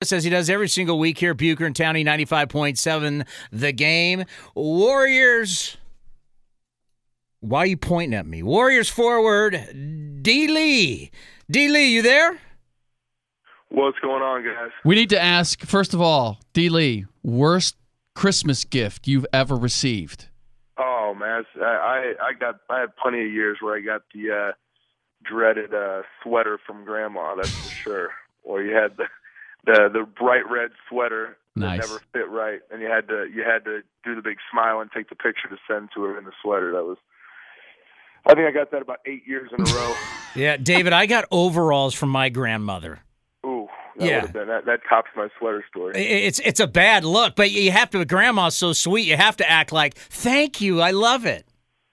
as he does every single week here, Bucher and Townie 95.7 the game. Warriors. Why are you pointing at me? Warriors forward, D Lee. D Lee, you there? What's going on, guys? We need to ask, first of all, D Lee, worst Christmas gift you've ever received? Oh man, I I got I had plenty of years where I got the uh dreaded uh sweater from grandma, that's for sure. Or you had the the the bright red sweater nice. that never fit right, and you had to you had to do the big smile and take the picture to send to her in the sweater. That was. I think I got that about eight years in a row. yeah, David, I got overalls from my grandmother. Ooh, that yeah. Been, that, that tops my sweater story. It's it's a bad look, but you have to. Grandma's so sweet, you have to act like, "Thank you, I love it."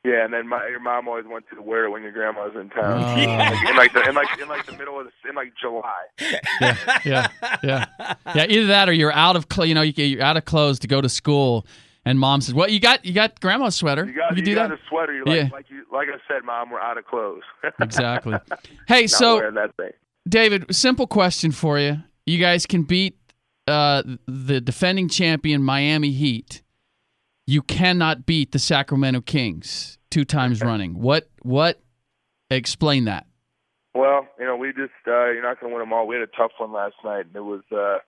Yeah, and then my your mom always wants you to wear it when your grandma's in town. Uh, yeah. in like the in like in like the middle of the, in like July. Yeah, yeah, yeah, yeah. Either that or you're out of cl- you know you're out of clothes to go to school, and mom says, "Well, you got you got grandma's sweater. You got you, you do got that? a sweater. You're like yeah. like you like I said, mom, we're out of clothes. exactly. Hey, Not so. David, simple question for you. You guys can beat uh, the defending champion Miami Heat. You cannot beat the Sacramento Kings two times running. What what explain that? Well, you know, we just uh you're not going to win them all. We had a tough one last night, and it was. uh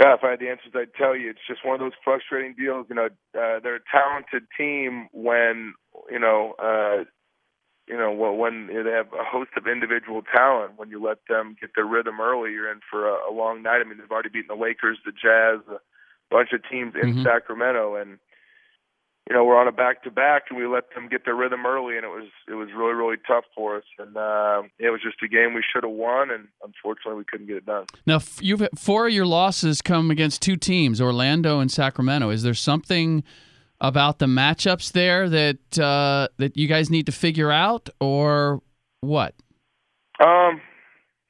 God, if I had the answers, I'd tell you. It's just one of those frustrating deals. You know, uh, they're a talented team when you know, uh, you know, when they have a host of individual talent. When you let them get their rhythm early, you're in for a, a long night. I mean, they've already beaten the Lakers, the Jazz, bunch of teams in Mhm. Sacramento, and you know, we're on a back to back and we let them get their rhythm early and it was it was really, really tough for us. And uh, it was just a game we should have won and unfortunately we couldn't get it done. Now, you've four of your losses come against two teams, Orlando and Sacramento. Is there something about the matchups there that uh, that you guys need to figure out, or what? Um,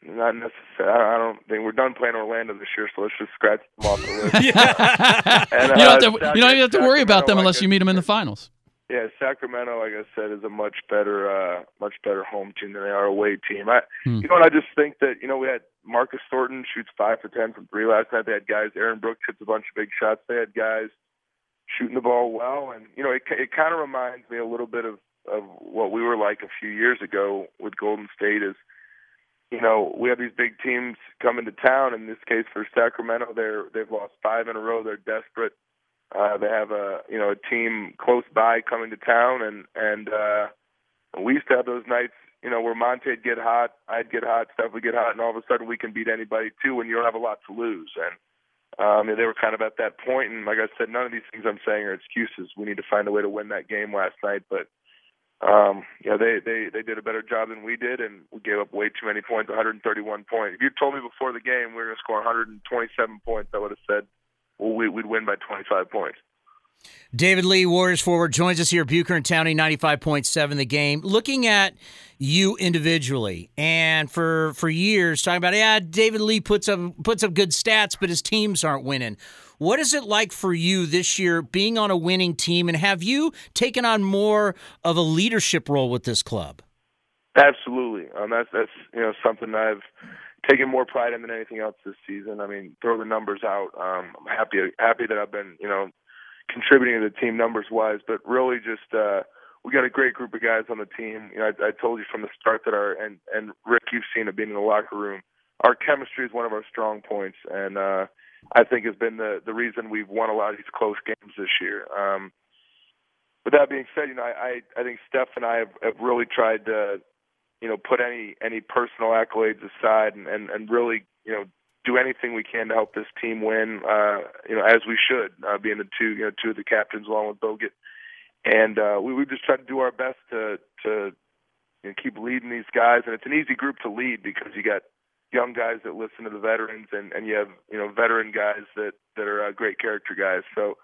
not necessarily. I don't think we're done playing Orlando this year, so let's just scratch them off the list. And, you don't have uh, to, you don't even have to worry about them unless like you meet them in the finals. Yeah, Sacramento, like I said, is a much better, uh, much better home team than they are away team. I, Hmm. you know, what I just think that you know we had Marcus Thornton shoots five for ten from three last night. They had guys. Aaron Brooks hits a bunch of big shots. They had guys shooting the ball well, and you know, it it kind of reminds me a little bit of of what we were like a few years ago with Golden State. Is you know, we have these big teams coming to town. In this case, for Sacramento, they're they've lost five in a row. They're desperate. Uh, they have a you know a team close by coming to town, and and uh, we used to have those nights. You know, where Monta'd get hot, I'd get hot, Steph would get hot, and all of a sudden we can beat anybody too when you don't have a lot to lose. And um, they were kind of at that point. And like I said, none of these things I'm saying are excuses. We need to find a way to win that game last night, but um, know, they, they, they did a better job than we did, and we gave up way too many points, 131 points. If you told me before the game we were going to score 127 points, I would have said, well, we, we'd win by 25 points. David Lee, Warriors forward, joins us here, Bucher and Townie, 95.7 the game. Looking at you individually, and for for years talking about, yeah, David Lee puts up puts up good stats, but his teams aren't winning. What is it like for you this year being on a winning team, and have you taken on more of a leadership role with this club? Absolutely. Um, that's that's you know something I've taken more pride in than anything else this season. I mean, throw the numbers out. Um, I'm happy happy that I've been you know contributing to the team numbers wise, but really just uh, we got a great group of guys on the team. You know, I, I told you from the start that our and and Ric, you've seen it being in the locker room. Our chemistry is one of our strong points, and uh, I think has been the the reason we've won a lot of these close games this year. Um, with that being said, you know, I I, I think Steph and I have, have really tried to you know put any any personal accolades aside and and, and really you know do anything we can to help this team win. Uh, you know, as we should, uh, being the two you know two of the captains along with Bogut, and uh, we we just try to do our best to to you know, keep leading these guys. And it's an easy group to lead because you got young guys that listen to the veterans, and and you have you know veteran guys that that are uh, great character guys. So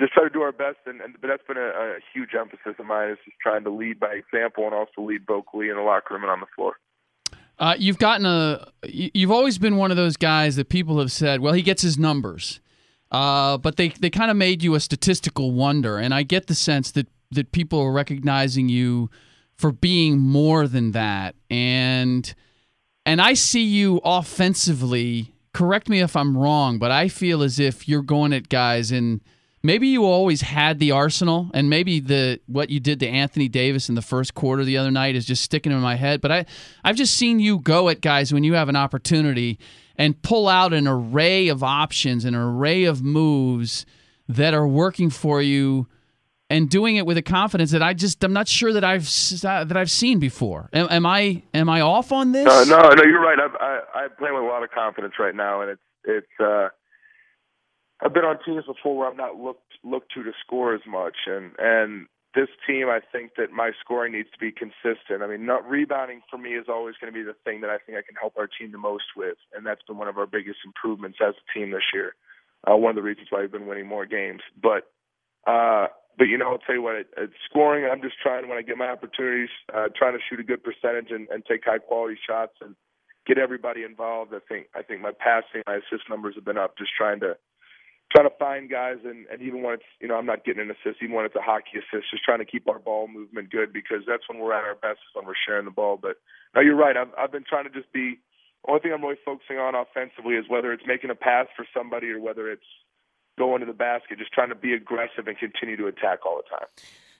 just try to do our best, and, and but that's been a, a huge emphasis of mine is just trying to lead by example and also lead vocally in the locker room and on the floor. Uh, you've gotten a. you- You've always been one of those guys that people have said, well, he gets his numbers, uh, but they they kind of made you a statistical wonder, and I get the sense that that people are recognizing you for being more than that, and and I see you offensively. Correct me if I'm wrong, but I feel as if you're going at guys and maybe you always had the arsenal and maybe the what you did to Anthony Davis in the first quarter the other night is just sticking in my head, but I I've just seen you go at guys when you have an opportunity and pull out an array of options, an array of moves that are working for you and doing it with a confidence that I just I'm not sure that I've that I've seen before. Am, am I am I off on this? Uh, no, no, you're right. I, I I play with a lot of confidence right now, and it's it's. uh I've been on teams before where I'm not looked looked to to score as much, and and this team, I think that my scoring needs to be consistent. I mean, not rebounding for me is always going to be the thing that I think I can help our team the most with, and that's been one of our biggest improvements as a team this year. Uh, one of the reasons why we've been winning more games, but. Uh but you know, I'll tell you what, at, scoring, I'm just trying when I get my opportunities, uh, trying to shoot a good percentage and, and take high quality shots and get everybody involved. I think I think my passing, my assist numbers have been up. Just trying to trying to find guys and, and even when it's you know I'm not getting an assist, even when it's a hockey assist, just trying to keep our ball movement good because that's when we're at our best is when we're sharing the ball. But no, you're right. I've I've been trying to just be. Only thing I'm really focusing on offensively is whether it's making a pass for somebody or whether it's going to the basket, just trying to be aggressive and continue to attack all the time.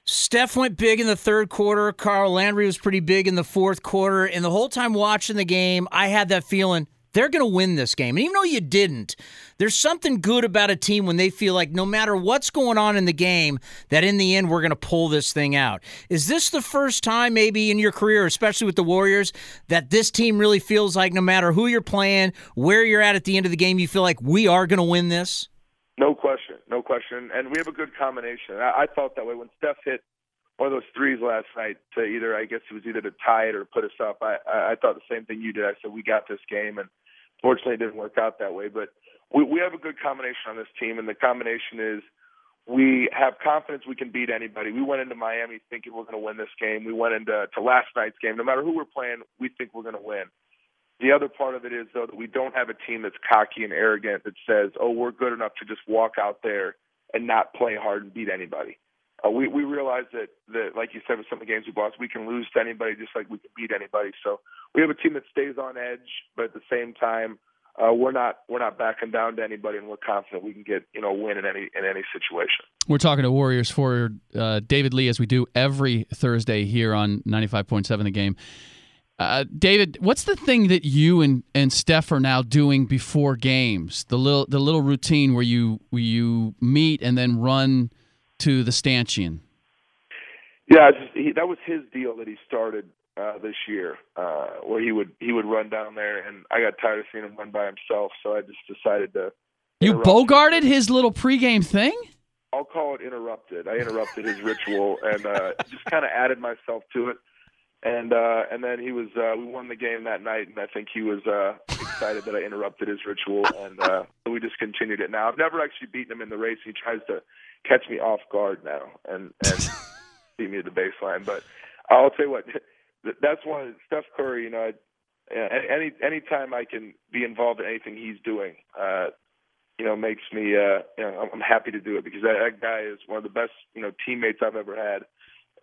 Steph went big in the third quarter. Carl Landry was pretty big in the fourth quarter. And the whole time watching the game, I had that feeling they're going to win this game. And even though you didn't, there's something good about a team when they feel like no matter what's going on in the game, that in the end, we're going to pull this thing out. Is this the first time, maybe in your career, especially with the Warriors, that this team really feels like no matter who you're playing, where you're at at the end of the game, you feel like we are going to win this? No question, no question, and we have a good combination. I, I felt that way when Steph hit one of those threes last night to either I guess it was either to tie it or put us up. I I, I thought the same thing you did. I said we got this game, and fortunately it didn't work out that way. But we we have a good combination on this team, and the combination is we have confidence we can beat anybody. We went into Miami thinking we're going to win this game. We went into to last night's game. No matter who we're playing, we think we're going to win. The other part of it is though that we don't have a team that's cocky and arrogant that says, "Oh, we're good enough to just walk out there and not play hard and beat anybody." Uh, we we realize that that like you said with some of the games we've lost, we can lose to anybody just like we can beat anybody. So we have a team that stays on edge, but at the same time, uh, we're not we're not backing down to anybody, and we're confident we can get you know win in any in any situation. We're talking to Warriors forward uh, David Lee as we do every Thursday here on ninety five point seven the game. Uh, David, what's the thing that you and, and Steph are now doing before games? The little the little routine where you where you meet and then run to the stanchion. Yeah, just, he, that was his deal that he started uh, this year, uh, where he would he would run down there, and I got tired of seeing him run by himself, so I just decided to. You bogarted him. his little pregame thing. I'll call it interrupted. I interrupted his ritual and uh, just kind of added myself to it and uh and then he was uh we won the game that night and I think he was uh excited that I interrupted his ritual and uh we just continued it now. I've never actually beaten him in the race. He tries to catch me off guard now and and beat me at the baseline. But I'll tell you what that's one Steph Curry, you know, any any time I can be involved in anything he's doing, uh you know, makes me uh you know, I'm happy to do it because that, that guy is one of the best, you know, teammates I've ever had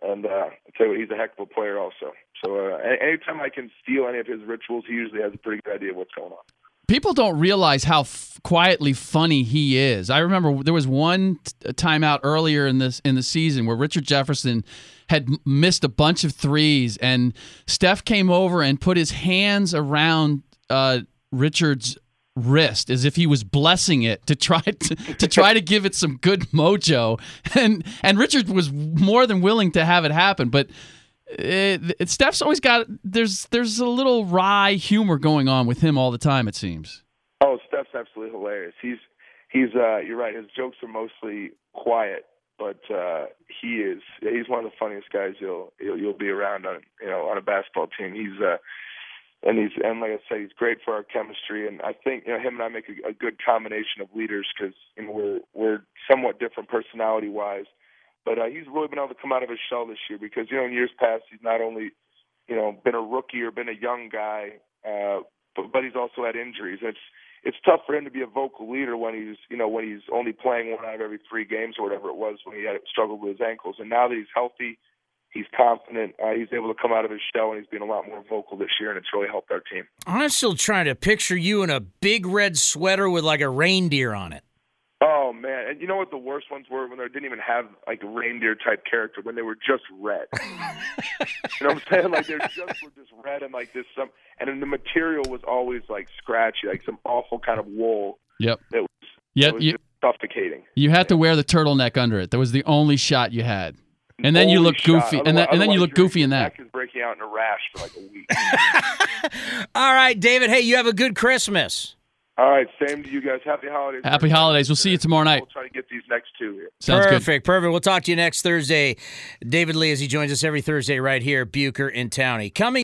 and uh, I tell you, he's a heck of a player also. So uh, anytime I can steal any of his rituals, he usually has a pretty good idea of what's going on. People don't realize how f- quietly funny he is. I remember there was one t- timeout earlier in this in the season where Richard Jefferson had missed a bunch of threes, and Steph came over and put his hands around uh, Richard's wrist as if he was blessing it to try to, to try to give it some good mojo. And and Richard was more than willing to have it happen but it, it, Steph's always got there's there's a little wry humor going on with him all the time it seems. Oh Steph's absolutely hilarious. He's he's uh you're right his jokes are mostly quiet but uh he is he's one of the funniest guys you'll you'll, you'll be around on you know on a basketball team. He's uh and he's and like I said, he's great for our chemistry. And I think you know him and I make a, a good combination of leaders because you know we're we're somewhat different personality wise. But uh, he's really been able to come out of his shell this year because you know in years past he's not only you know been a rookie or been a young guy, uh, but but he's also had injuries. It's it's tough for him to be a vocal leader when he's you know when he's only playing one out of every three games or whatever it was when he had struggled with his ankles. And now that he's healthy he's confident. Uh, he's able to come out of his shell, and he's been a lot more vocal this year, and it's really helped our team. I'm still trying to picture you in a big red sweater with like a reindeer on it. Oh man! And you know what the worst ones were when they didn't even have like a reindeer type character when they were just red. you know what I'm saying? Like they just were just red and like this some, and then the material was always like scratchy, like some awful kind of wool. Yep. That was, Yep. that was You, suffocating. you had to wear the turtleneck under it. That was the only shot you had. And then you look shot. goofy, and then, and then you look goofy in that. Breaking out in a rash for like a week. All right, David. Hey, you have a good Christmas. All right, same to you guys. Happy holidays. Happy holidays. We'll see you tomorrow night. We'll try to get these next two here. Sounds good. perfect, perfect. We'll talk to you next Thursday. David Lee, as he joins us every Thursday right here, Bucher and Towney. Coming.